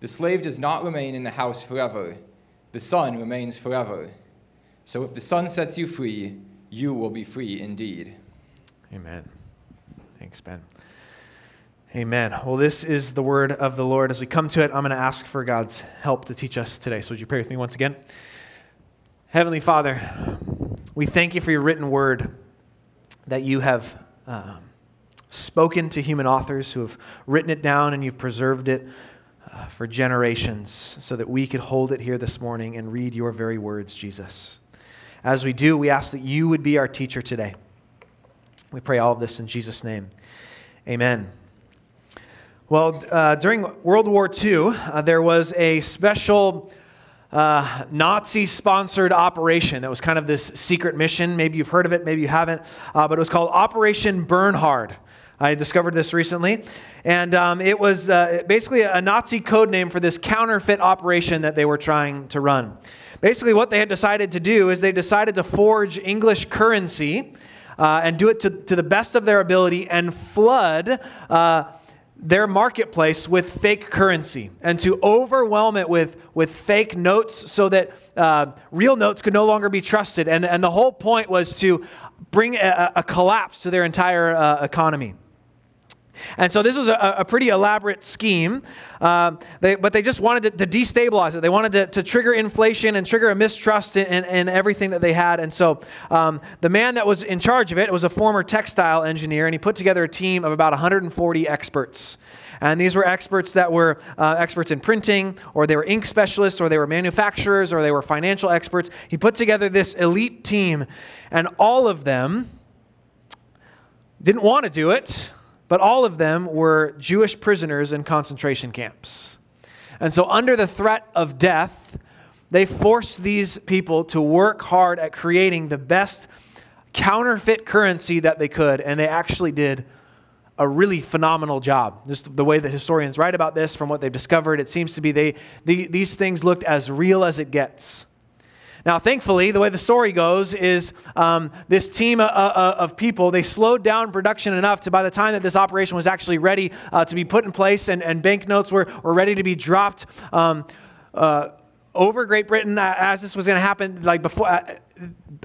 The slave does not remain in the house forever, the son remains forever. So if the son sets you free, you will be free indeed. Amen. Thanks, Ben. Amen. Well, this is the word of the Lord. As we come to it, I'm going to ask for God's help to teach us today. So, would you pray with me once again? Heavenly Father, we thank you for your written word that you have um, spoken to human authors who have written it down and you've preserved it for generations so that we could hold it here this morning and read your very words, Jesus. As we do, we ask that you would be our teacher today. We pray all of this in Jesus' name. Amen. Well, uh, during World War II, uh, there was a special uh, Nazi sponsored operation. It was kind of this secret mission. Maybe you've heard of it, maybe you haven't, uh, but it was called Operation Bernhard. I discovered this recently. And um, it was uh, basically a Nazi code name for this counterfeit operation that they were trying to run. Basically, what they had decided to do is they decided to forge English currency uh, and do it to, to the best of their ability and flood uh, their marketplace with fake currency and to overwhelm it with, with fake notes so that uh, real notes could no longer be trusted. And, and the whole point was to bring a, a collapse to their entire uh, economy. And so this was a, a pretty elaborate scheme, uh, they, but they just wanted to, to destabilize it. They wanted to, to, trigger inflation and trigger a mistrust in, in, in everything that they had. And so um, the man that was in charge of it was a former textile engineer, and he put together a team of about 140 experts. And these were experts that were uh, experts in printing, or they were ink specialists, or they were manufacturers, or they were financial experts. He put together this elite team, and all of them didn't want to do it but all of them were Jewish prisoners in concentration camps. And so, under the threat of death, they forced these people to work hard at creating the best counterfeit currency that they could, and they actually did a really phenomenal job. Just the way that historians write about this, from what they've discovered, it seems to be they, the, these things looked as real as it gets. Now, thankfully, the way the story goes is um, this team of, uh, uh, of, people, they slowed down production enough to by the time that this operation was actually ready uh, to be put in place and, and banknotes were, were ready to be dropped um, uh, over Great Britain uh, as this was going to happen, like before, uh,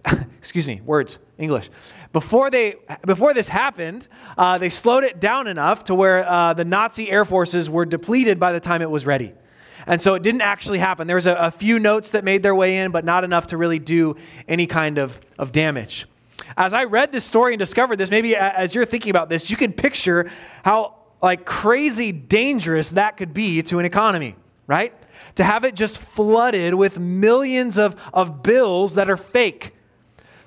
excuse me, words, English. Before, they, before this happened, they slowed it down enough to where the Nazi air forces were depleted by the time it was ready. And so it didn't actually happen. There was a, a few notes that made their way in, but not enough to really do any kind of, of damage. As I read this story and discovered this, maybe as you're thinking about this, you can picture how like crazy dangerous that could be to an economy, right? To have it just flooded with millions of, of bills that are fake.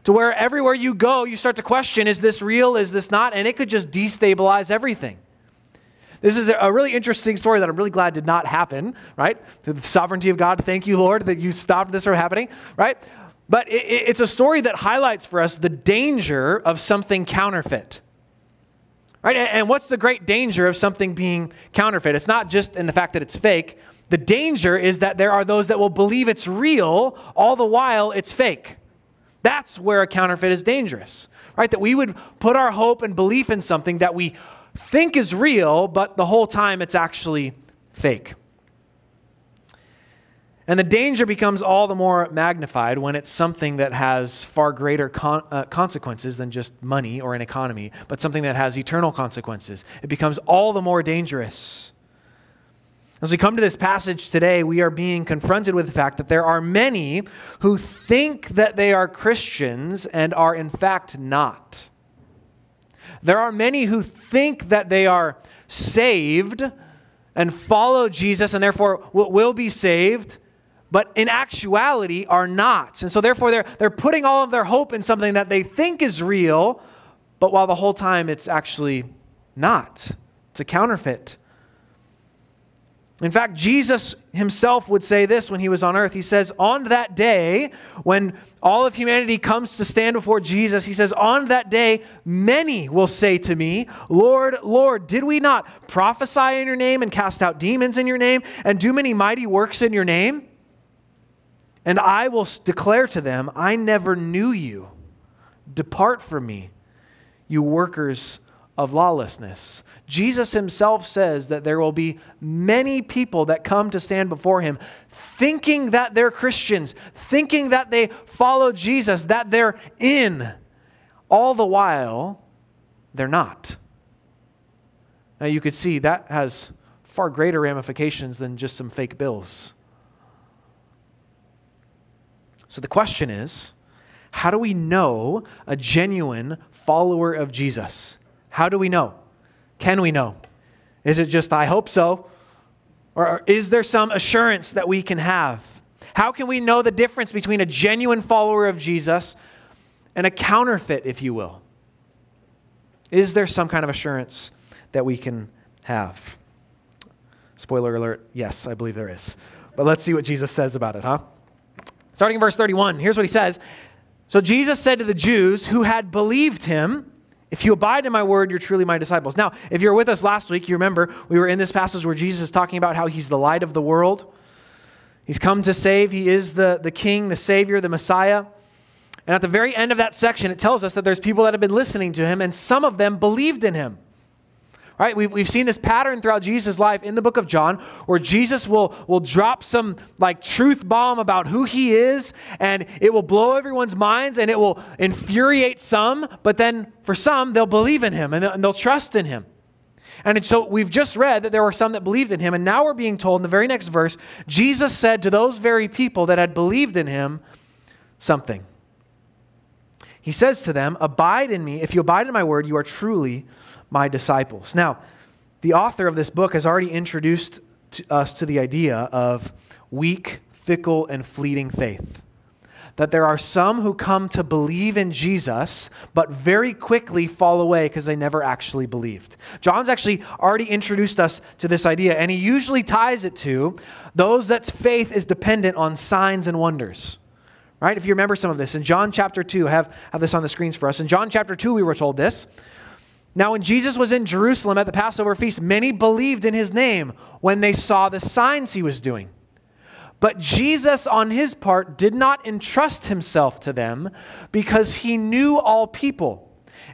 To where everywhere you go, you start to question is this real? Is this not? And it could just destabilize everything. This is a really interesting story that I'm really glad did not happen, right? To the sovereignty of God, thank you, Lord, that you stopped this from happening, right? But it's a story that highlights for us the danger of something counterfeit. Right? And what's the great danger of something being counterfeit? It's not just in the fact that it's fake. The danger is that there are those that will believe it's real, all the while it's fake. That's where a counterfeit is dangerous, right? That we would put our hope and belief in something that we think is real, but the whole time it's actually fake. And the danger becomes all the more magnified when it's something that has far greater con- uh, consequences than just money or an economy, but something that has eternal consequences. It becomes all the more dangerous. As we come to this passage today, we are being confronted with the fact that there are many who think that they are Christians and are in fact not. There are many who think that they are saved and follow Jesus and therefore will be saved, but in actuality are not. And so therefore they're, they're putting all of their hope in something that they think is real, but while the whole time it's actually not. It's a counterfeit. In fact, Jesus himself would say this when he was on earth. He says, On that day, when all of humanity comes to stand before Jesus, he says, On that day, many will say to me, Lord, Lord, did we not prophesy in your name and cast out demons in your name and do many mighty works in your name? And I will declare to them, I never knew you. Depart from me, you workers of lawlessness. Jesus himself says that there will be many people that come to stand before him thinking that they're Christians, thinking that they follow Jesus, that they're in, all the while they're not. Now you could see that has far greater ramifications than just some fake bills. So the question is how do we know a genuine follower of Jesus? How do we know? Can we know? Is it just, I hope so? Or is there some assurance that we can have? How can we know the difference between a genuine follower of Jesus and a counterfeit, if you will? Is there some kind of assurance that we can have? Spoiler alert, yes, I believe there is. But let's see what Jesus says about it, huh? Starting in verse 31, here's what he says. So Jesus said to the Jews who had believed him, if you abide in my word, you're truly my disciples. Now, if you were with us last week, you remember we were in this passage where Jesus is talking about how he's the light of the world. He's come to save. He is the, the king, the savior, the Messiah. And at the very end of that section, it tells us that there's people that have been listening to him, and some of them believed in him. Right? We, we've seen this pattern throughout Jesus' life in the book of John where Jesus will, will drop some like truth bomb about who he is and it will blow everyone's minds and it will infuriate some, but then for some, they'll believe in him and they'll, and they'll trust in him. And so we've just read that there were some that believed in him. And now we're being told in the very next verse, Jesus said to those very people that had believed in him something. He says to them, Abide in me. If you abide in my word, you are truly my disciples. Now, the author of this book has already introduced to us to the idea of weak, fickle, and fleeting faith. That there are some who come to believe in Jesus, but very quickly fall away because they never actually believed. John's actually already introduced us to this idea, and he usually ties it to those that faith is dependent on signs and wonders right? If you remember some of this, in John chapter 2, I have, have this on the screens for us. In John chapter 2, we were told this now, when Jesus was in Jerusalem at the Passover feast, many believed in his name when they saw the signs he was doing. But Jesus, on his part, did not entrust himself to them because he knew all people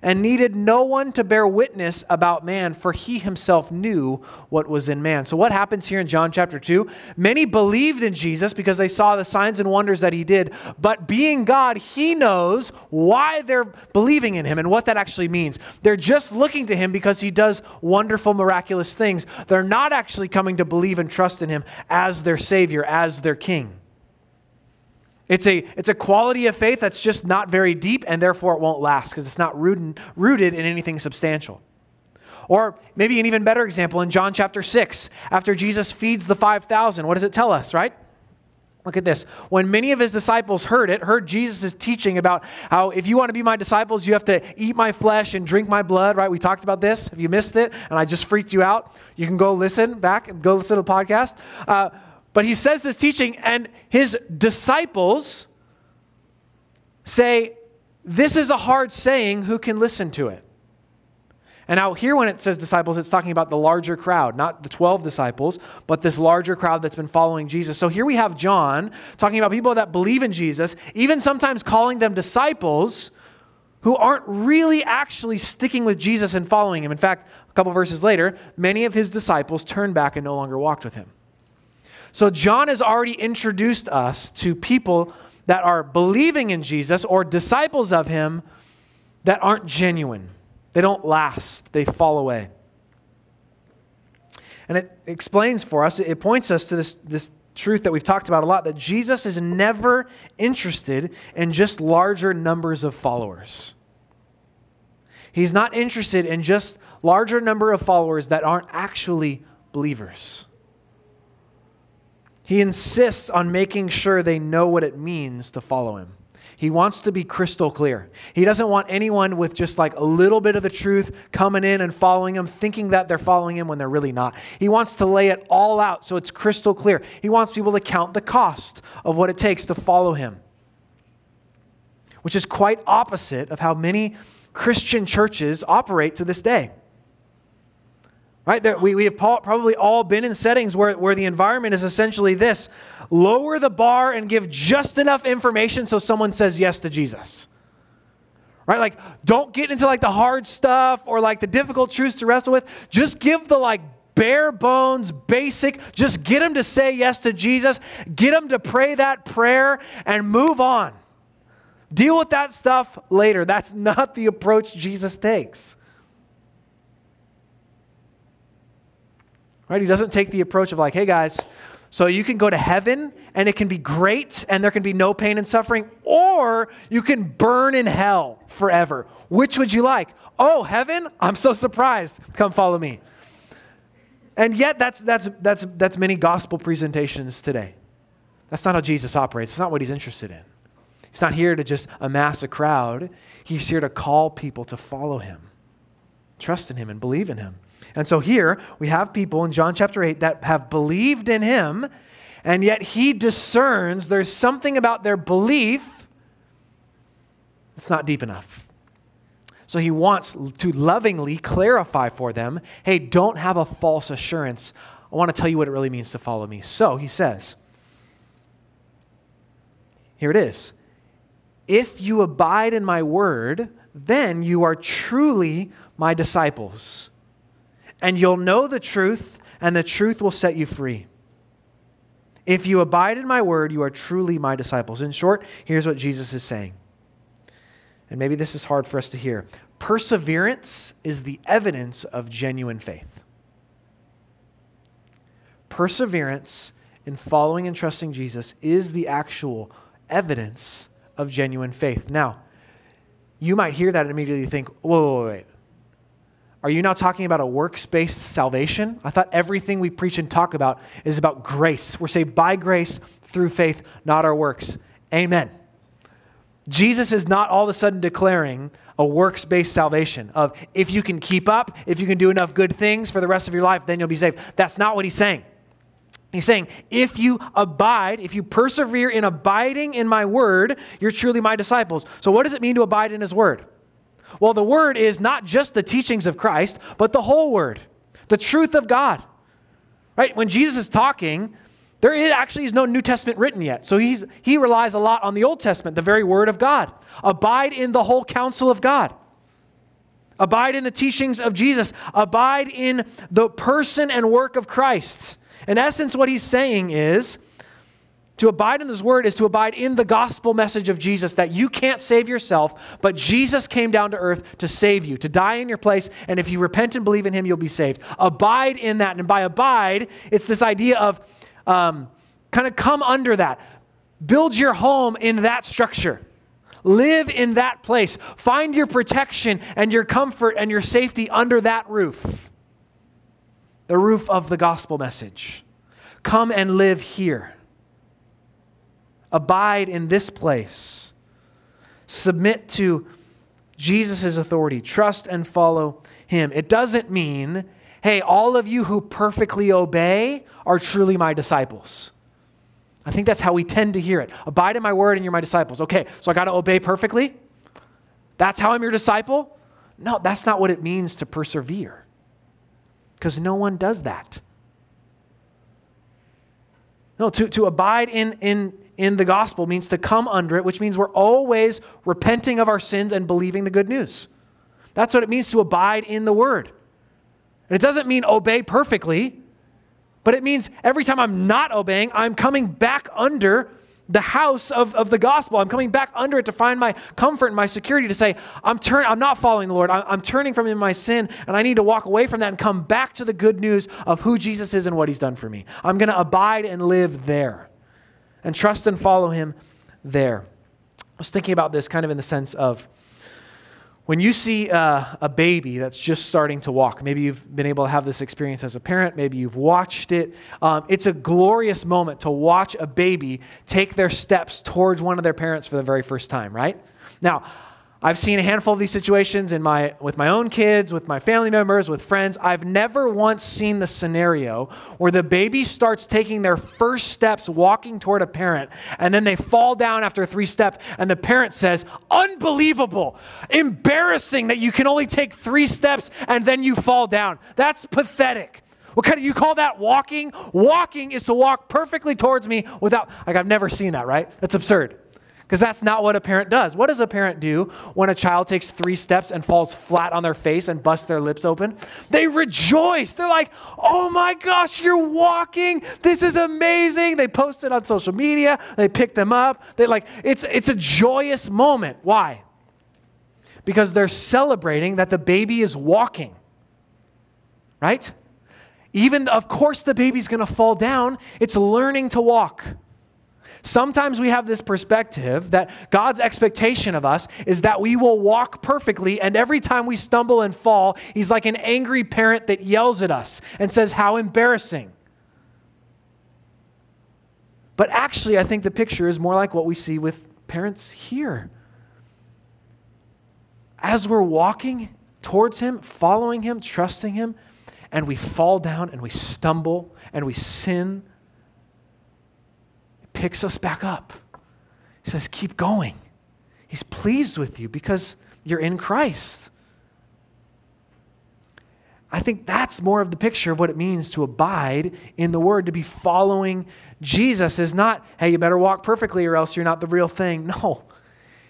and needed no one to bear witness about man, for he himself knew what was in man. So, what happens here in John chapter 2? Many believed in Jesus because they saw the signs and wonders that he did, but being God, he knows why they're believing in him and what that actually means. They're just looking to him because he does wonderful, miraculous things. They're not actually coming to believe and trust in him as their Savior, as their King. It's a, it's a quality of faith that's just not very deep and therefore it won't last because it's not rooted, rooted in anything substantial. Or maybe an even better example in John chapter 6, after Jesus feeds the 5,000, what does it tell us, right? Look at this. When many of his disciples heard it, heard Jesus' teaching about how if you want to be my disciples, you have to eat my flesh and drink my blood, right? We talked about this. If you missed it and I just freaked you out, you can go listen back and go listen to the podcast. Uh, but he says this teaching, and his disciples say, This is a hard saying, who can listen to it? And now, here when it says disciples, it's talking about the larger crowd, not the 12 disciples, but this larger crowd that's been following Jesus. So here we have John talking about people that believe in Jesus, even sometimes calling them disciples who aren't really actually sticking with Jesus and following him. In fact, a couple verses later, many of his disciples turned back and no longer walked with him. So, John has already introduced us to people that are believing in Jesus or disciples of him that aren't genuine. They don't last, they fall away. And it explains for us, it points us to this, this truth that we've talked about a lot that Jesus is never interested in just larger numbers of followers. He's not interested in just larger number of followers that aren't actually believers. He insists on making sure they know what it means to follow him. He wants to be crystal clear. He doesn't want anyone with just like a little bit of the truth coming in and following him, thinking that they're following him when they're really not. He wants to lay it all out so it's crystal clear. He wants people to count the cost of what it takes to follow him, which is quite opposite of how many Christian churches operate to this day. Right? We, we have probably all been in settings where, where the environment is essentially this lower the bar and give just enough information so someone says yes to Jesus. Right? Like, don't get into like the hard stuff or like the difficult truths to wrestle with. Just give the like bare bones, basic, just get them to say yes to Jesus, get them to pray that prayer and move on. Deal with that stuff later. That's not the approach Jesus takes. Right? He doesn't take the approach of like, hey guys, so you can go to heaven and it can be great and there can be no pain and suffering, or you can burn in hell forever. Which would you like? Oh, heaven? I'm so surprised. Come follow me. And yet, that's, that's, that's, that's many gospel presentations today. That's not how Jesus operates. It's not what he's interested in. He's not here to just amass a crowd, he's here to call people to follow him, trust in him, and believe in him. And so here we have people in John chapter 8 that have believed in him, and yet he discerns there's something about their belief that's not deep enough. So he wants to lovingly clarify for them hey, don't have a false assurance. I want to tell you what it really means to follow me. So he says, here it is. If you abide in my word, then you are truly my disciples and you'll know the truth, and the truth will set you free. If you abide in my word, you are truly my disciples. In short, here's what Jesus is saying. And maybe this is hard for us to hear. Perseverance is the evidence of genuine faith. Perseverance in following and trusting Jesus is the actual evidence of genuine faith. Now, you might hear that and immediately think, whoa, wait, wait. Are you now talking about a works based salvation? I thought everything we preach and talk about is about grace. We're saved by grace through faith, not our works. Amen. Jesus is not all of a sudden declaring a works based salvation of if you can keep up, if you can do enough good things for the rest of your life, then you'll be saved. That's not what he's saying. He's saying, if you abide, if you persevere in abiding in my word, you're truly my disciples. So, what does it mean to abide in his word? Well, the Word is not just the teachings of Christ, but the whole Word, the truth of God. Right? When Jesus is talking, there is actually is no New Testament written yet. So he's, he relies a lot on the Old Testament, the very Word of God. Abide in the whole counsel of God. Abide in the teachings of Jesus. Abide in the person and work of Christ. In essence, what he's saying is to abide in His Word is to abide in the gospel message of Jesus that you can't save yourself, but Jesus came down to earth to save you, to die in your place, and if you repent and believe in Him, you'll be saved. Abide in that. And by abide, it's this idea of um, kind of come under that. Build your home in that structure. Live in that place. Find your protection and your comfort and your safety under that roof the roof of the gospel message. Come and live here. Abide in this place. Submit to Jesus' authority. Trust and follow him. It doesn't mean, hey, all of you who perfectly obey are truly my disciples. I think that's how we tend to hear it. Abide in my word and you're my disciples. Okay, so I got to obey perfectly? That's how I'm your disciple? No, that's not what it means to persevere. Because no one does that. No, to, to abide in, in, in the gospel means to come under it, which means we're always repenting of our sins and believing the good news. That's what it means to abide in the word. And it doesn't mean obey perfectly, but it means every time I'm not obeying, I'm coming back under the house of, of the gospel. I'm coming back under it to find my comfort and my security to say, I'm, turn, I'm not following the Lord. I'm, I'm turning from in my sin, and I need to walk away from that and come back to the good news of who Jesus is and what he's done for me. I'm going to abide and live there and trust and follow him there. I was thinking about this kind of in the sense of When you see uh, a baby that's just starting to walk, maybe you've been able to have this experience as a parent, maybe you've watched it. Um, it's a glorious moment to watch a baby take their steps towards one of their parents for the very first time, right? Now, I've seen a handful of these situations in my, with my own kids, with my family members, with friends. I've never once seen the scenario where the baby starts taking their first steps walking toward a parent, and then they fall down after three steps, and the parent says, Unbelievable, embarrassing that you can only take three steps and then you fall down. That's pathetic. What kind of you call that walking? Walking is to walk perfectly towards me without like I've never seen that, right? That's absurd because that's not what a parent does. What does a parent do when a child takes three steps and falls flat on their face and busts their lips open? They rejoice. They're like, oh my gosh, you're walking. This is amazing. They post it on social media, they pick them up. They like, it's, it's a joyous moment. Why? Because they're celebrating that the baby is walking, right? Even, of course, the baby's gonna fall down. It's learning to walk. Sometimes we have this perspective that God's expectation of us is that we will walk perfectly, and every time we stumble and fall, He's like an angry parent that yells at us and says, How embarrassing. But actually, I think the picture is more like what we see with parents here. As we're walking towards Him, following Him, trusting Him, and we fall down and we stumble and we sin picks us back up. He says, Keep going. He's pleased with you because you're in Christ. I think that's more of the picture of what it means to abide in the Word, to be following Jesus is not, hey, you better walk perfectly or else you're not the real thing. No.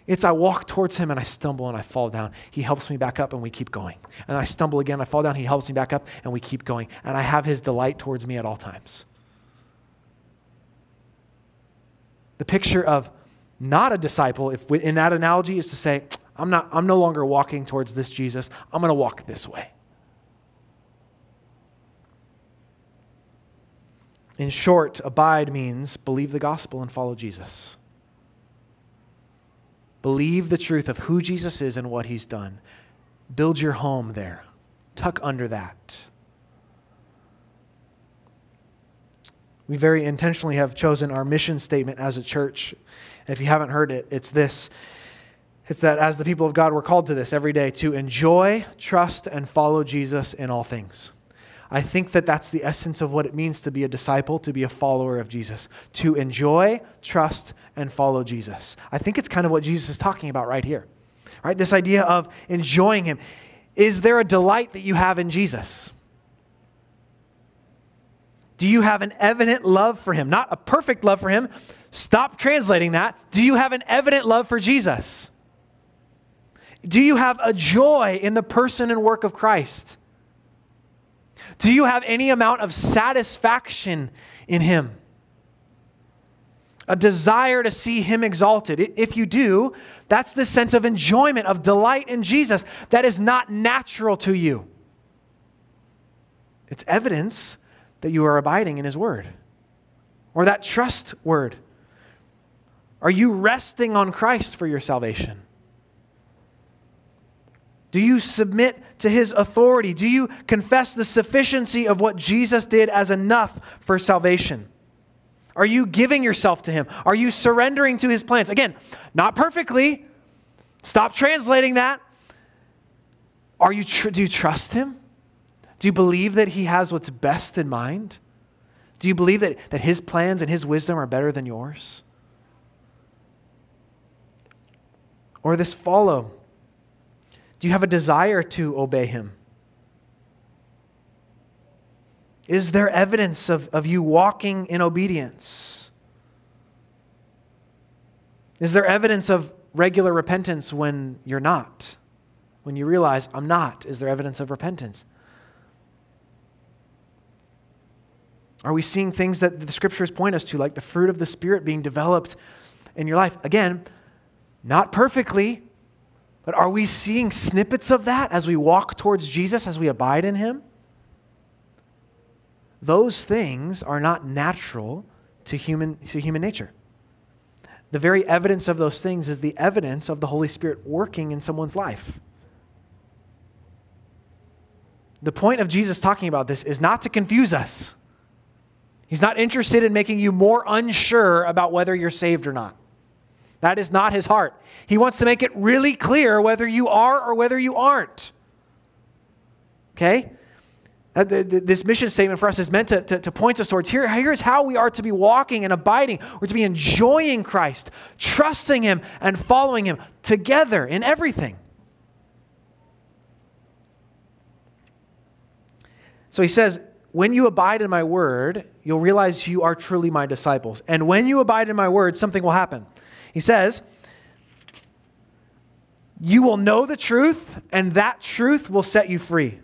It's I walk towards him and I stumble and I fall down. He helps me back up and we keep going. And I stumble again, I fall down, he helps me back up and we keep going. And I have his delight towards me at all times. The picture of not a disciple, if in that analogy, is to say, I'm, not, I'm no longer walking towards this Jesus, I'm going to walk this way. In short, abide means believe the gospel and follow Jesus. Believe the truth of who Jesus is and what he's done. Build your home there. Tuck under that. We very intentionally have chosen our mission statement as a church. If you haven't heard it, it's this it's that as the people of God, we're called to this every day to enjoy, trust, and follow Jesus in all things. I think that that's the essence of what it means to be a disciple, to be a follower of Jesus, to enjoy, trust, and follow Jesus. I think it's kind of what Jesus is talking about right here. Right? This idea of enjoying him. Is there a delight that you have in Jesus? Do you have an evident love for him? Not a perfect love for him. Stop translating that. Do you have an evident love for Jesus? Do you have a joy in the person and work of Christ? Do you have any amount of satisfaction in him? A desire to see him exalted. If you do, that's the sense of enjoyment, of delight in Jesus that is not natural to you. It's evidence that you are abiding in His Word? Or that trust word? Are you resting on Christ for your salvation? Do you submit to his authority? Do you confess the sufficiency of what Jesus did as enough for salvation? Are you giving yourself to him? Are you surrendering to his plans? Again, not perfectly. Stop translating that. Are you tr- do you trust him? Do you believe that He has what's best in mind? Do you believe that, that His plans and His wisdom are better than yours? Or this follow? Do you have a desire to obey Him? Is there evidence of, of you walking in obedience? Is there evidence of regular repentance when you're not? When you realize, I'm not, is there evidence of repentance? Are we seeing things that the scriptures point us to, like the fruit of the Spirit being developed in your life? Again, not perfectly, but are we seeing snippets of that as we walk towards Jesus, as we abide in Him? Those things are not natural to human, to human nature. The very evidence of those things is the evidence of the Holy Spirit working in someone's life. the point of Jesus talking about this is not to confuse us. He's not interested in making you more unsure about whether you're saved or not. That is not his heart. He wants to make it really clear whether you are or whether you aren't. Okay? This mission statement for us is meant to, to, to, point us towards here, here's how we are to be walking and abiding. We're to be enjoying Christ, trusting Him, and following Him together in everything. So he says, When you abide in my word, you'll realize you are truly my disciples. And when you abide in my word, something will happen. He says, You will know the truth, and that truth will set you free.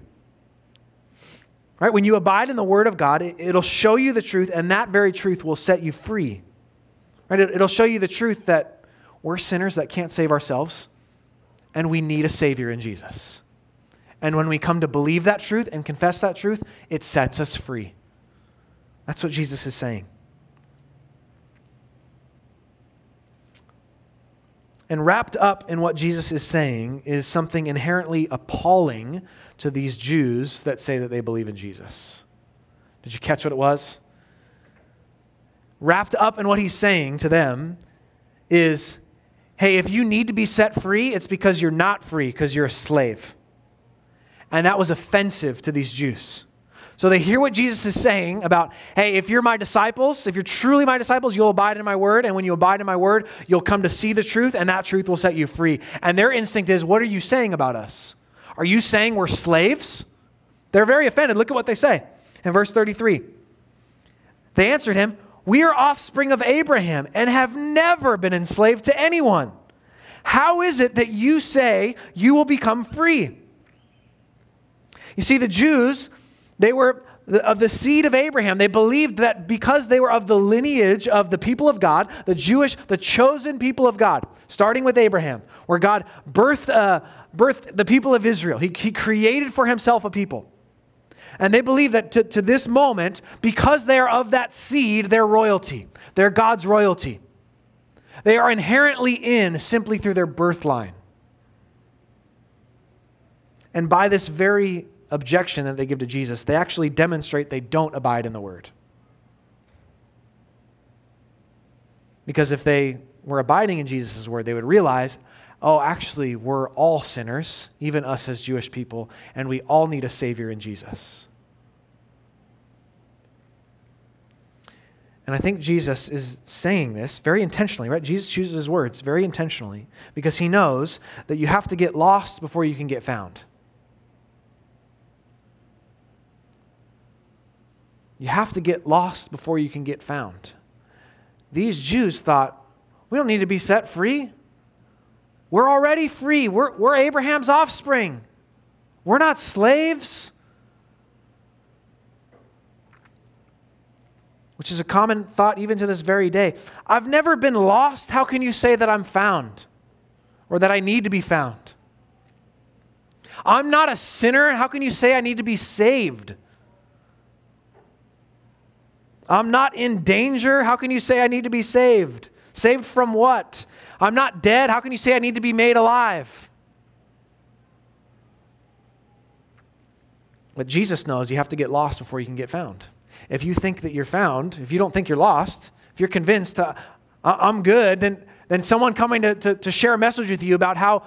Right? When you abide in the Word of God, it'll show you the truth, and that very truth will set you free. Right? It'll show you the truth that we're sinners that can't save ourselves, and we need a Savior in Jesus. And when we come to believe that truth and confess that truth, it sets us free. That's what Jesus is saying. And wrapped up in what Jesus is saying is something inherently appalling to these Jews that say that they believe in Jesus. Did you catch what it was? Wrapped up in what he's saying to them is hey, if you need to be set free, it's because you're not free, because you're a slave. And that was offensive to these Jews. So they hear what Jesus is saying about, hey, if you're my disciples, if you're truly my disciples, you'll abide in my word. And when you abide in my word, you'll come to see the truth, and that truth will set you free. And their instinct is, what are you saying about us? Are you saying we're slaves? They're very offended. Look at what they say in verse 33. They answered him, We are offspring of Abraham and have never been enslaved to anyone. How is it that you say you will become free? You see, the Jews they were of the seed of Abraham. They believed that because they were of the lineage of the people of God, the Jewish, the chosen people of God, starting with Abraham, where God birthed, uh, birthed the people of Israel. He, he created for himself a people. And they believe that to, to this moment, because they are of that seed, they're royalty. They're God's royalty. They are inherently in simply through their birth line. And by this very objection that they give to Jesus, they actually demonstrate they don't abide in the word. Because if they were abiding in Jesus' word, they would realize, oh, actually, we're all sinners, even us as Jewish people, and we all need a Savior in Jesus. And I think Jesus is saying this very intentionally, right? Jesus chooses his words very intentionally because he knows that you have to get lost before you can get found. You have to get lost before you can get found. These Jews thought, we don't need to be set free. We're already free. We're, we're Abraham's offspring. We're not slaves. Which is a common thought even to this very day. I've never been lost. How can you say that I'm found or that I need to be found? I'm not a sinner. How can you say I need to be saved? I'm not in danger. How can you say I need to be saved? Saved from what? I'm not dead. How can you say I need to be made alive? But Jesus knows you have to get lost before you can get found. If you think that you're found, if you don't think you're lost, if you're convinced uh, I'm good, then, then someone coming to, to, to share a message with you about how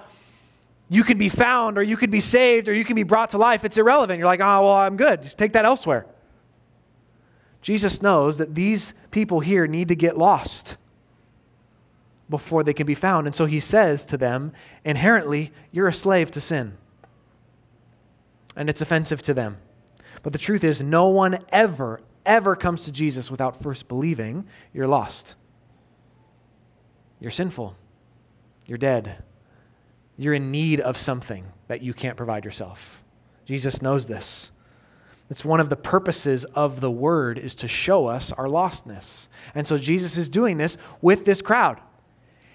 you can be found or you can be saved or you can be brought to life, it's irrelevant. You're like, oh, well, I'm good. Just take that elsewhere. Jesus knows that these people here need to get lost before they can be found. And so he says to them, inherently, you're a slave to sin. And it's offensive to them. But the truth is, no one ever, ever comes to Jesus without first believing you're lost. You're sinful. You're dead. You're in need of something that you can't provide yourself. Jesus knows this. It's one of the purposes of the word is to show us our lostness. And so Jesus is doing this with this crowd.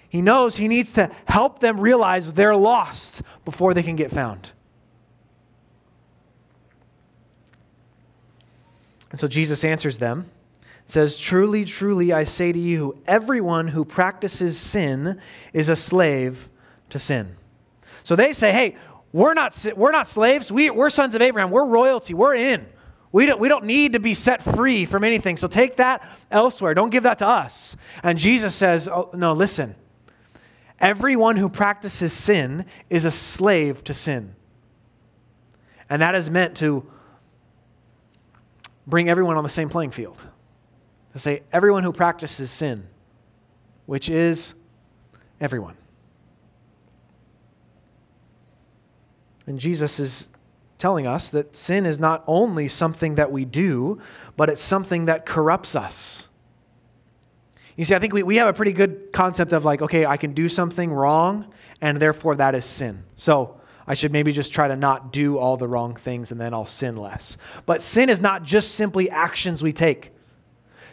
He knows he needs to help them realize they're lost before they can get found. And so Jesus answers them, says, Truly, truly, I say to you, everyone who practices sin is a slave to sin. So they say, Hey, we're not, we're not slaves. We, we're sons of Abraham. We're royalty. We're in. We don't, we don't need to be set free from anything. So take that elsewhere. Don't give that to us. And Jesus says, oh, No, listen. Everyone who practices sin is a slave to sin. And that is meant to bring everyone on the same playing field. To say, everyone who practices sin, which is everyone. And Jesus is telling us that sin is not only something that we do, but it's something that corrupts us. You see, I think we, we have a pretty good concept of like, okay, I can do something wrong, and therefore that is sin. So I should maybe just try to not do all the wrong things and then I'll sin less. But sin is not just simply actions we take,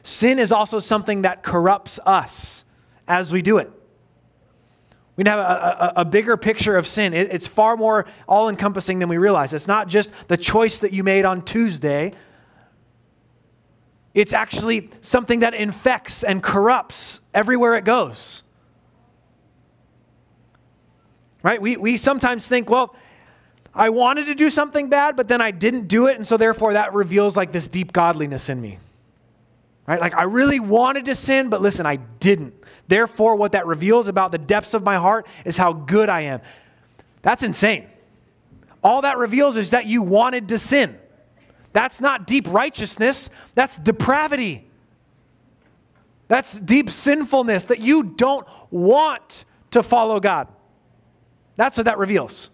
sin is also something that corrupts us as we do it. We have a, a, a, bigger picture of sin. It, it's far more all encompassing than we realize. It's not just the choice that you made on Tuesday, it's actually something that infects and corrupts everywhere it goes. Right? We, we sometimes think, well, I wanted to do something bad, but then I didn't do it, and so therefore that reveals like this deep godliness in me. Right? Like I really wanted to sin, but listen, I didn't. Therefore, what that reveals about the depths of my heart is how good I am. That's insane. All that reveals is that you wanted to sin. That's not deep righteousness, that's depravity. That's deep sinfulness that you don't want to follow God. That's what that reveals.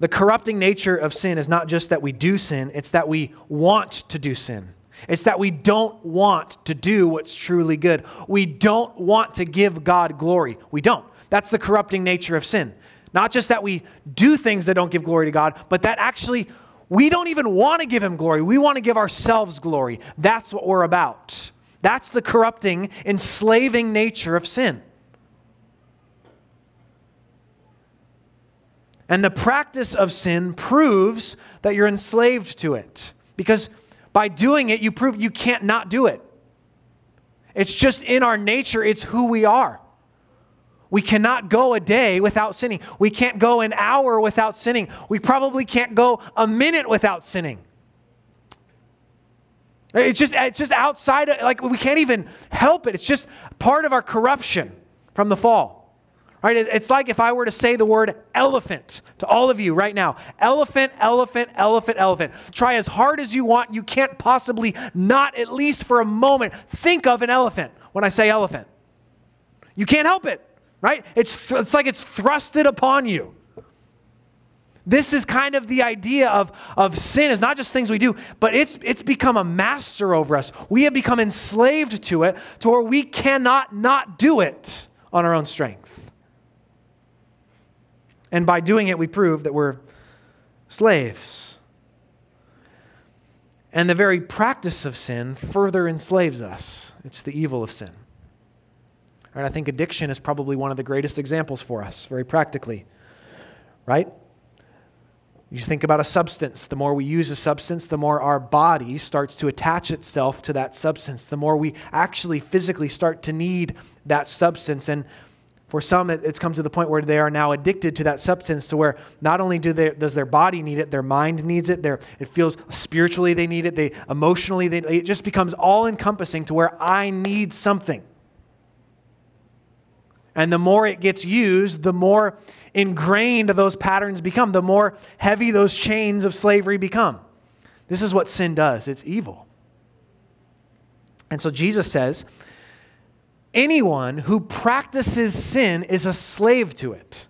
The corrupting nature of sin is not just that we do sin, it's that we want to do sin. It's that we don't want to do what's truly good. We don't want to give God glory. We don't. That's the corrupting nature of sin. Not just that we do things that don't give glory to God, but that actually we don't even want to give Him glory. We want to give ourselves glory. That's what we're about. That's the corrupting, enslaving nature of sin. And the practice of sin proves that you're enslaved to it. Because by doing it, you prove you can't not do it. It's just in our nature, it's who we are. We cannot go a day without sinning. We can't go an hour without sinning. We probably can't go a minute without sinning. It's just, it's just outside, of, like we can't even help it. It's just part of our corruption from the fall. Right? It's like if I were to say the word elephant to all of you right now. Elephant, elephant, elephant, elephant. Try as hard as you want. You can't possibly not, at least for a moment, think of an elephant when I say elephant. You can't help it, right? It's, it's like it's thrusted upon you. This is kind of the idea of, of sin is not just things we do, but it's, it's become a master over us. We have become enslaved to it to where we cannot not do it on our own strength. And by doing it, we prove that we're slaves. And the very practice of sin further enslaves us. It's the evil of sin. And I think addiction is probably one of the greatest examples for us, very practically. Right? You think about a substance. The more we use a substance, the more our body starts to attach itself to that substance. The more we actually physically start to need that substance. And for some, it's come to the point where they are now addicted to that substance to where not only do they, does their body need it, their mind needs it, their, it feels spiritually they need it, they emotionally, they, it just becomes all encompassing to where I need something. And the more it gets used, the more ingrained those patterns become, the more heavy those chains of slavery become. This is what sin does it's evil. And so Jesus says, anyone who practices sin is a slave to it.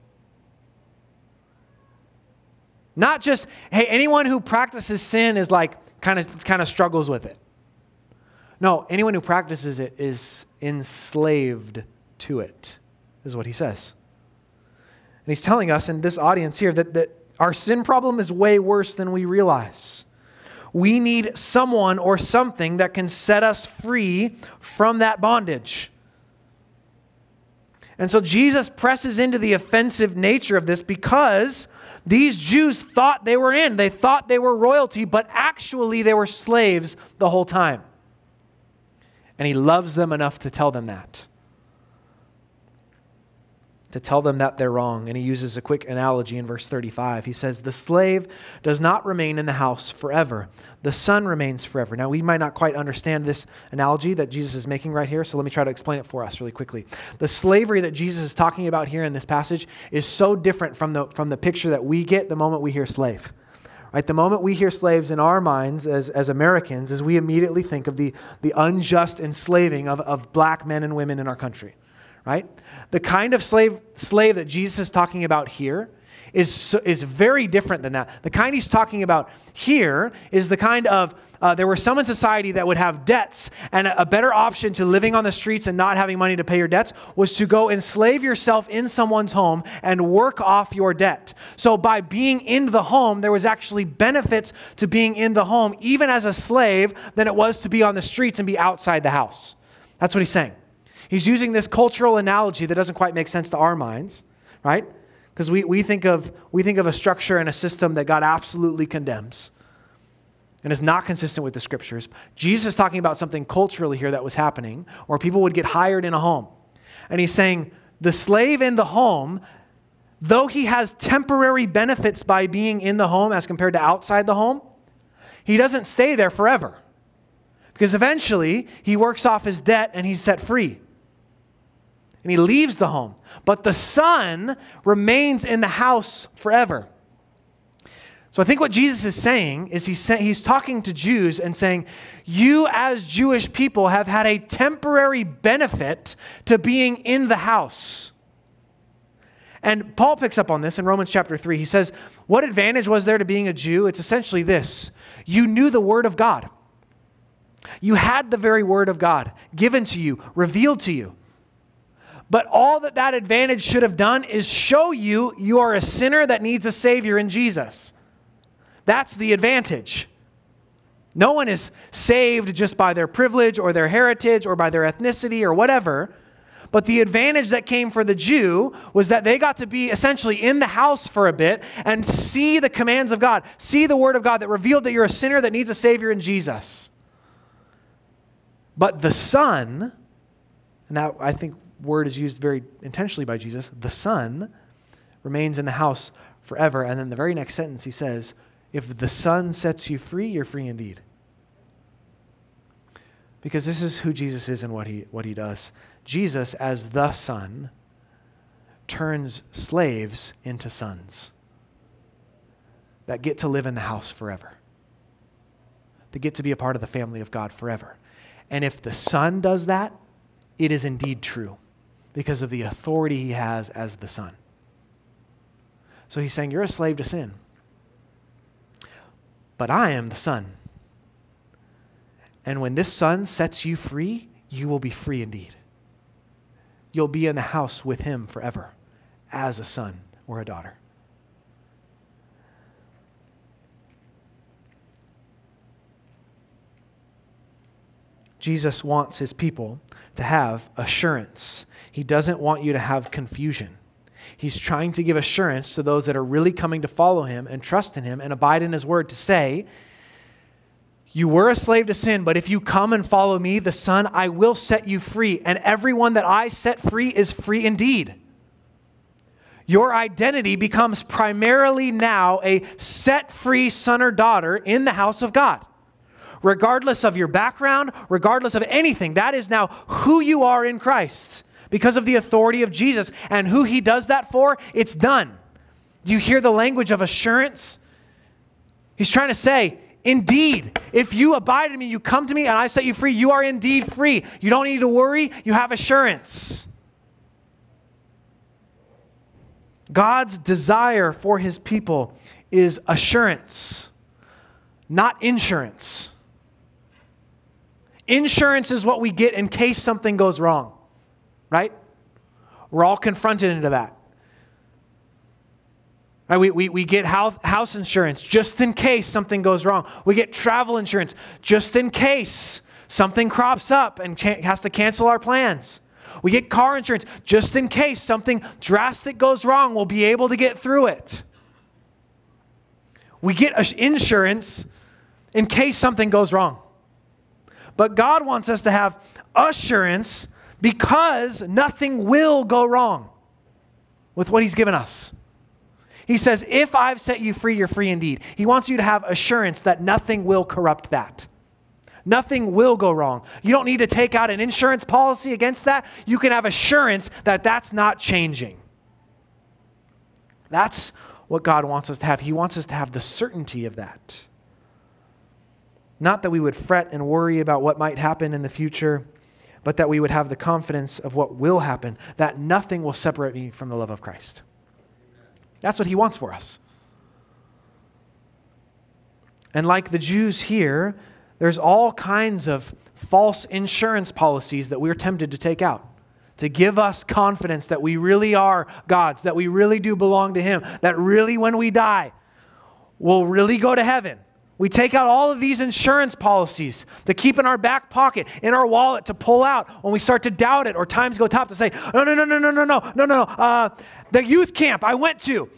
Not just, hey, anyone who practices sin is like kind of kind of struggles with it. No, anyone who practices it is enslaved to it, is what he says. And he's telling us in this audience here that, that our sin problem is way worse than we realize. We need someone or something that can set us free from that bondage. And so Jesus presses into the offensive nature of this because these Jews thought they were in. They thought they were royalty, but actually they were slaves the whole time. And he loves them enough to tell them that. To tell them that they're wrong. And he uses a quick analogy in verse 35. He says, The slave does not remain in the house forever, the son remains forever. Now, we might not quite understand this analogy that Jesus is making right here, so let me try to explain it for us really quickly. The slavery that Jesus is talking about here in this passage is so different from the, from the picture that we get the moment we hear slave. Right, the moment we hear slaves in our minds as, as Americans, is we immediately think of the, the unjust enslaving of, of black men and women in our country. Right? The kind of slave, slave that Jesus is talking about here is, is very different than that. The kind he's talking about here is the kind of, uh, there were some in society that would have debts, and a, a better option to living on the streets and not having money to pay your debts was to go enslave yourself in someone's home and work off your debt. So by being in the home, there was actually benefits to being in the home, even as a slave, than it was to be on the streets and be outside the house. That's what he's saying. He's using this cultural analogy that doesn't quite make sense to our minds, right? Because we, we, think of, we think of a structure and a system that God absolutely condemns and is not consistent with the scriptures. Jesus is talking about something culturally here that was happening, where people would get hired in a home. And he's saying the slave in the home, though he has temporary benefits by being in the home as compared to outside the home, he doesn't stay there forever. Because eventually he works off his debt and he's set free and he leaves the home. But the son remains in the house forever. So I think what Jesus is saying is he's, he's talking to Jews and saying, You, as Jewish people, have had a temporary benefit to being in the house. And Paul picks up on this in Romans chapter 3. He says, What advantage was there to being a Jew? It's essentially this you knew the Word of God. You had the very Word of God given to you, revealed to you. But all that that advantage should have done is show you you are a sinner that needs a Savior in Jesus. That's the advantage. No one is saved just by their privilege or their heritage or by their ethnicity or whatever. But the advantage that came for the Jew was that they got to be essentially in the house for a bit and see the commands of God, see the Word of God that revealed that you're a sinner that needs a Savior in Jesus. But the Son, and that I think word is used very intentionally by Jesus, the Son remains in the house forever. And then the very next sentence he says, If the Son sets you free, you're free indeed. Because this is who Jesus is and what he, what he does. Jesus, as the Son, turns slaves into sons that get to live in the house forever, that get to be a part of the family of God forever. And if the Son does that, it is indeed true because of the authority he has as the Son. So he's saying, You're a slave to sin, but I am the Son. And when this Son sets you free, you will be free indeed. You'll be in the house with him forever as a son or a daughter. Jesus wants his people to have assurance. He doesn't want you to have confusion. He's trying to give assurance to those that are really coming to follow him and trust in him and abide in his word to say, You were a slave to sin, but if you come and follow me, the Son, I will set you free. And everyone that I set free is free indeed. Your identity becomes primarily now a set free son or daughter in the house of God regardless of your background, regardless of anything. That is now who you are in Christ because of the authority of Jesus and who he does that for. It's done. Do you hear the language of assurance? He's trying to say, Indeed, if you abide in me, you come to me, and I set you free, you are indeed free. You don't need to worry, you have assurance. God's desire for his people is assurance, not insurance. Insurance is what we get in case something goes wrong, right? We're all confronted into that. Right, we, we, we get house, house insurance just in case something goes wrong. We get travel insurance just in case something crops up and can, has to cancel our plans. We get car insurance just in case something drastic goes wrong, we'll be able to get through it. We get insurance in case something goes wrong. But God wants us to have assurance because nothing will go wrong. with what He's given us. He says, If I've set you free, you're free indeed. He wants you to have assurance that nothing will corrupt that. Nothing will go wrong. You don't need to take out an insurance policy against that. You can have assurance that that's not changing. That's what God wants us to have. He wants us to have the certainty of that. Not that we would fret and worry about what might happen in the future, but that we would have the confidence of what will happen, that nothing will separate me from the love of Christ. That's what He wants for us. And like the Jews here, there's all kinds of false insurance policies that we're tempted to take out to give us confidence that we really are God's, that we really do belong to Him, that really when we die, we'll really go to heaven. We take out all of these insurance policies to keep in our back pocket, in our wallet to pull out when we start to doubt it or times go top to say, no, no, no, no, no, no, no, no, no. Uh, the youth camp I went to,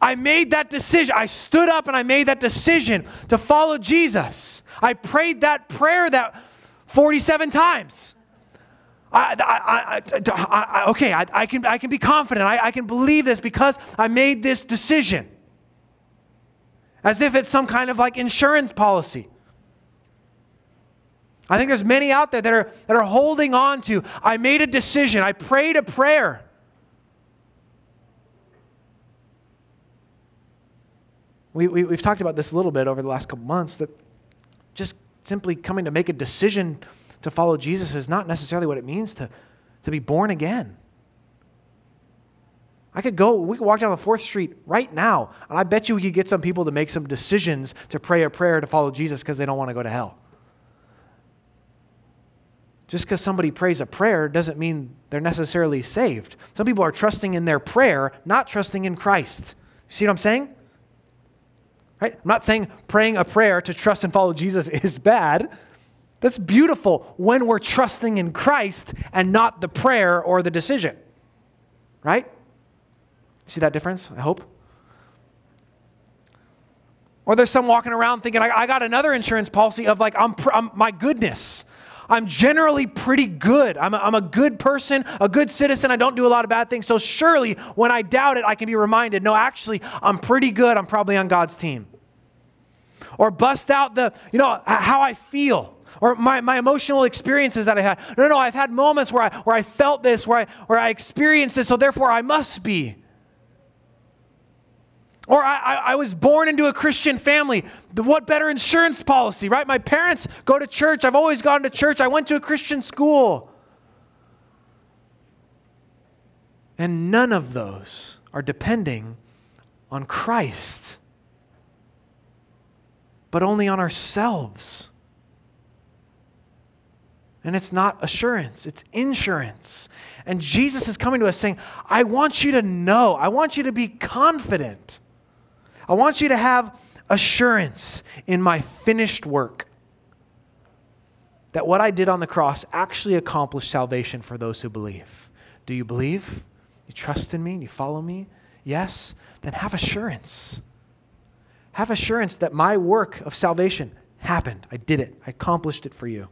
I made that decision. I stood up and I made that decision to follow Jesus. I prayed that prayer that 47 times. I, I, I, okay, I, can, I can be confident. I, I, can believe this because I made this decision. As if it's some kind of like insurance policy. I think there's many out there that are, that are holding on to, I made a decision, I prayed a prayer. We, we, have talked about this a little bit over the last couple months that just simply coming to make a decision to follow Jesus is not necessarily what it means to, to be born again. I could go, we could walk down the 4th Street right now, and I bet you we could get some people to make some decisions to pray a prayer to follow Jesus because they don't want to go to hell. Just because somebody prays a prayer doesn't mean they're necessarily saved. Some people are trusting in their prayer, not trusting in Christ. You see what I'm saying? Right? I'm not saying praying a prayer to trust and follow Jesus is bad. That's beautiful when we're trusting in Christ and not the prayer or the decision. Right? See that difference? I hope. Or there's some walking around thinking, I, I got another insurance policy of like, I'm, pr- I'm, my goodness, I'm generally pretty good. I'm a, I'm a good person, a good citizen. I don't do a lot of bad things. So surely when I doubt it, I can be reminded, no, actually, I'm pretty good. I'm probably on God's team. Or bust out the, you know, how I feel or my, my emotional experiences that I had. No, no, I've had moments where I, where I felt this, where I, where I experienced this, so therefore I must be. Or I, I, I, was born into a Christian family. What better insurance policy, right? My parents go to church. I've always gone to church. I went to a Christian school. And none of those are depending on Christ, but only on ourselves. And it's not assurance, it's insurance. And Jesus is coming to us saying, I want you to know, I want you to be confident. I want you to have assurance in my finished work. That what I did on the cross actually accomplished salvation for those who believe. Do you believe? You trust in me? You follow me? Yes? Then have assurance. Have assurance that my work of salvation happened. I did it. I accomplished it for you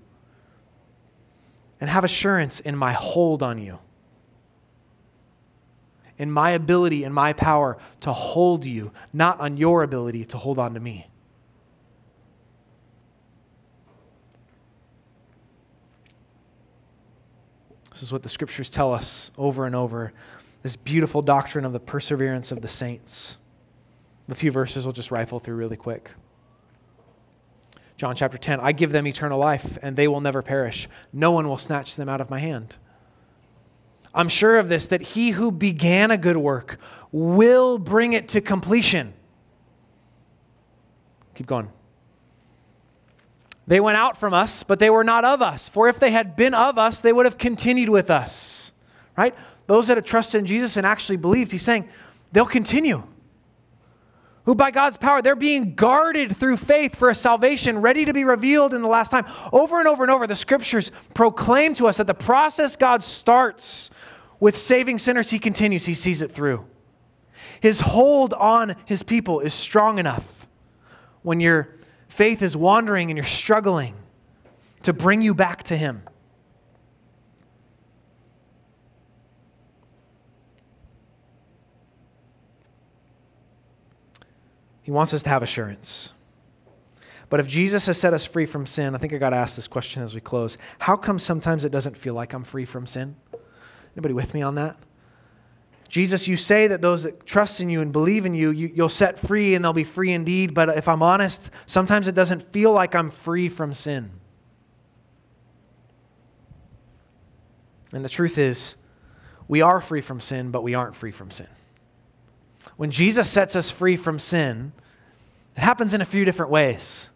and have assurance in my hold on you, in my ability and my power to hold you, not on your ability to hold on to me. This is what the scriptures tell us over and over this beautiful doctrine of the perseverance of the saints. A few verses we'll just rifle through really quick. John chapter 10 I give them eternal life, and they will never perish. No one will snatch them out of my hand. I'm sure of this, that he who began a good work will bring it to completion. Keep going. They went out from us, but they were not of us. For if they had been of us, they would have continued with us. Right? Those that have trusted in Jesus and actually believed, he's saying they'll continue who by God's power, they're being guarded through faith for a salvation ready to be revealed in the last time. Over and over and over, the scriptures proclaim to us that the process God starts with saving sinners, he continues, he sees it through. His hold on his people is strong enough when your faith is wandering and you're struggling to bring you back to him. He wants us to have assurance. But if Jesus has set us free from sin, I think I got to ask this question as we close. How come sometimes it doesn't feel like I'm free from sin? Anybody with me on that? Jesus, you say that those that trust in you and believe in you, you will set free and they'll be free indeed. But if I'm honest, sometimes it doesn't feel like I'm free from sin. And the truth is, we are free from sin, but we aren't free from sin. When Jesus sets us free from sin, it happens in a few different ways.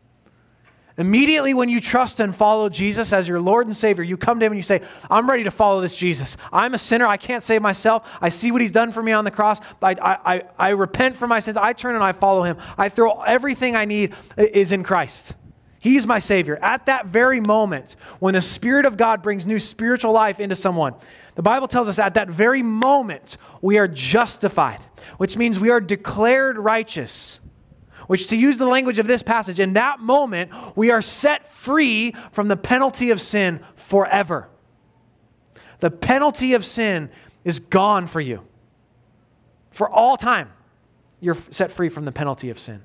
Immediately, when you trust and follow Jesus as your Lord and Savior, you come to Him and you say, I'm ready to follow this Jesus. I'm a sinner. I can't save myself. I see what He's done for me on the cross. I, I, I repent for my sins. I turn and I follow Him. I throw everything I need is in Christ. He's my Savior. At that very moment, when the Spirit of God brings new spiritual life into someone, the Bible tells us at that very moment, we are justified, which means we are declared righteous which, to use the language of this passage, in that moment, we are set free from the penalty of sin forever. The penalty of sin is gone for you. For all time, you're set free from the penalty of sin.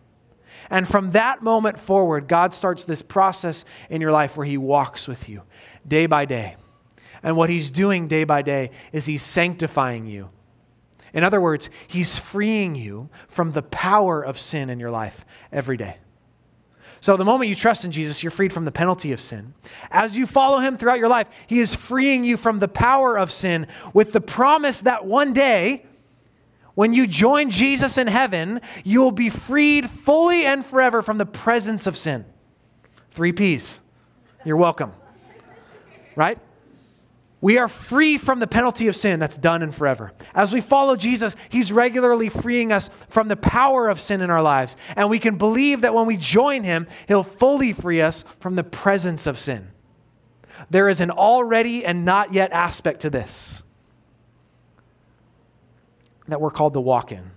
And from that moment forward, God starts this process in your life where He walks with you day by day. And what He's doing day by day is He's sanctifying you in other words, He's freeing you from the power of sin in your life every day. So, the moment you trust in Jesus, you're freed from the penalty of sin. As you follow Him throughout your life, He is freeing you from the power of sin with the promise that one day, when you join Jesus in heaven, you will be freed fully and forever from the presence of sin. Three P's. You're welcome. Right? We are free from the penalty of sin that's done and forever. As we follow Jesus, He's regularly freeing us from the power of sin in our lives. And we can believe that when we join Him, He'll fully free us from the presence of sin. There is an already and not yet aspect to this that we're called to walk in.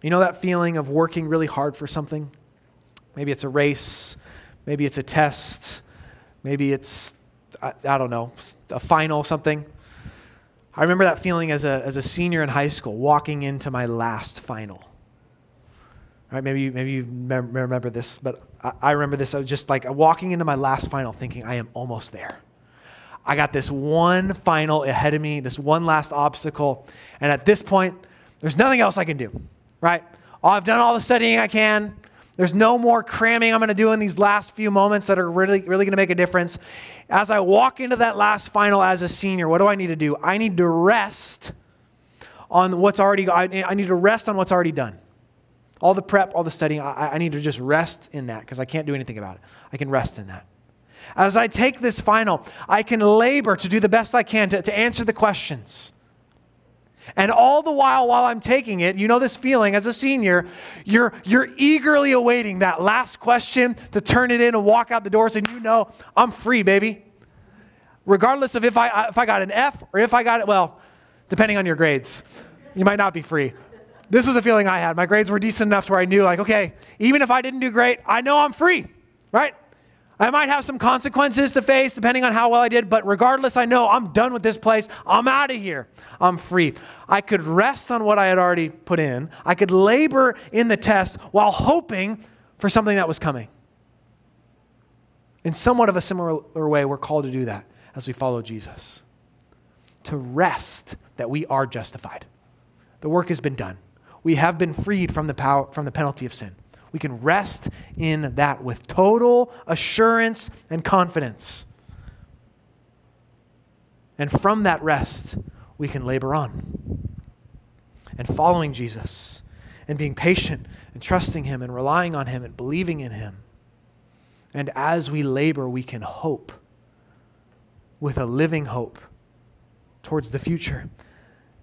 You know that feeling of working really hard for something? Maybe it's a race Maybe it's a test. Maybe it's, I, I don't know, a final, something. I remember that feeling as a, as a senior in high school, walking into my last final. Right? Maybe, maybe you remember this, but I, I remember this. I was just like walking into my last final thinking, I am almost there. I got this one final ahead of me, this one last obstacle. And at this point, there's nothing else I can do, right? I've done all the studying I can. There's no more cramming I'm going to do in these last few moments that are really, really going to make a difference. As I walk into that last final as a senior, what do I need to do? I need to rest on what's already, I, need to rest on what's already done. All the prep, all the studying, I, I need to just rest in that because I can't do anything about it. I can rest in that. As I take this final, I can labor to do the best I can to, to answer the questions. And all the while, while I'm taking it, you know this feeling as a senior, you're, you're eagerly awaiting that last question to turn it in and walk out the doors, and you know, I'm free, baby. Regardless of if I, uh, if I got an F or if I got it, well, depending on your grades, you might not be free. This was a feeling I had. My grades were decent enough to where I knew, like, okay, even if I didn't do great, I know I'm free, right? I might have some consequences to face depending on how well I did, but regardless, I know I'm done with this place. I'm out of here. I'm free. I could rest on what I had already put in. I could labor in the test while hoping for something that was coming. In somewhat of a similar way, we're called to do that as we follow Jesus. To rest that we are justified. The work has been done. We have been freed from the, power, from the penalty of sin. We can rest in that with total assurance and confidence. And from that rest, we can labor on. And following Jesus and being patient and trusting Him and relying on Him and believing in Him. And as we labor, we can hope with a living hope towards the future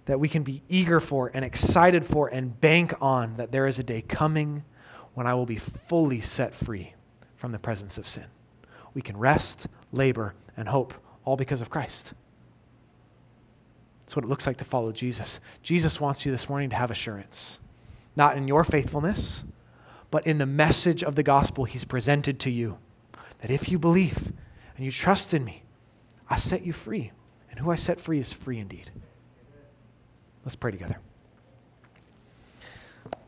that we can be eager for and excited for and bank on that there is a day coming when I will be fully set free from the presence of sin. We can rest, labor, and hope, all because of Christ. That's what it looks like to follow Jesus. Jesus wants you this morning to have assurance, not in your faithfulness, but in the message of the gospel he's presented to you. That if you believe and you trust in me, I set you free. And who I set free is free indeed. Let's pray together.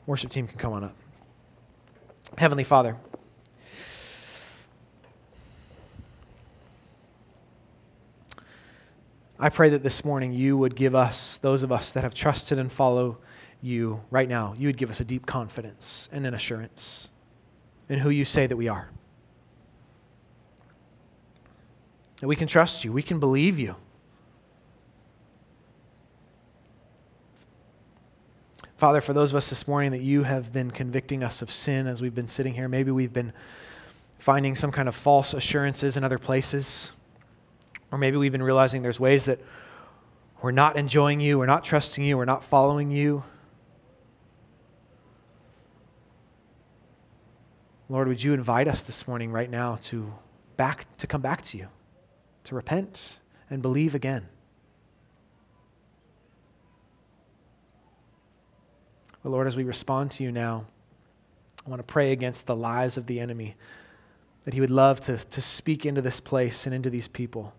Worship team can come on up. Heavenly Father, I pray that this morning you would give us, those of us that have trusted and follow you right now, you would give us a deep confidence and an assurance in who you say that we are. That we can trust you, we can believe you. Father, for those of us this morning that you have been convicting us of sin as we've been sitting here, maybe we've been finding some kind of false assurances in other places. Or maybe we've been realizing there's ways that we're not enjoying you, we're not trusting you, we're not following you. Lord, would you invite us this morning, right now, to, back, to come back to you, to repent and believe again? But Lord, as we respond to you now, I want to pray against the lies of the enemy, that he would love to, to speak into this place and into these people.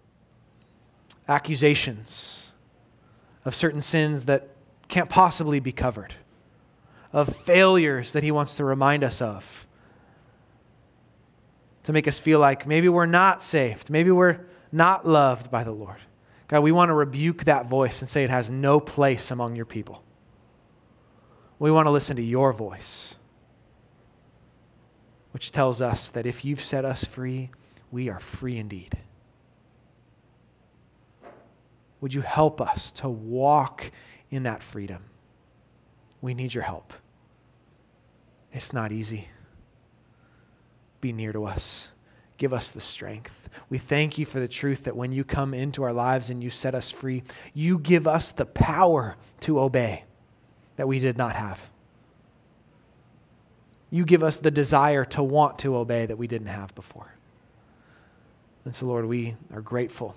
Accusations of certain sins that can't possibly be covered, of failures that he wants to remind us of to make us feel like maybe we're not saved, maybe we're not loved by the Lord. God, we want to rebuke that voice and say it has no place among your people. We want to listen to your voice, which tells us that if you've set us free, we are free indeed. Would you help us to walk in that freedom? We need your help. It's not easy be near to us. Give us the strength. We thank you for the truth that when you come into our lives and you set us free, you give us the power to obey that we did not have. You give us the desire to want to obey that we didn't have before. And so, Lord, we are grateful.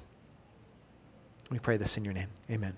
We pray this in your name. Amen.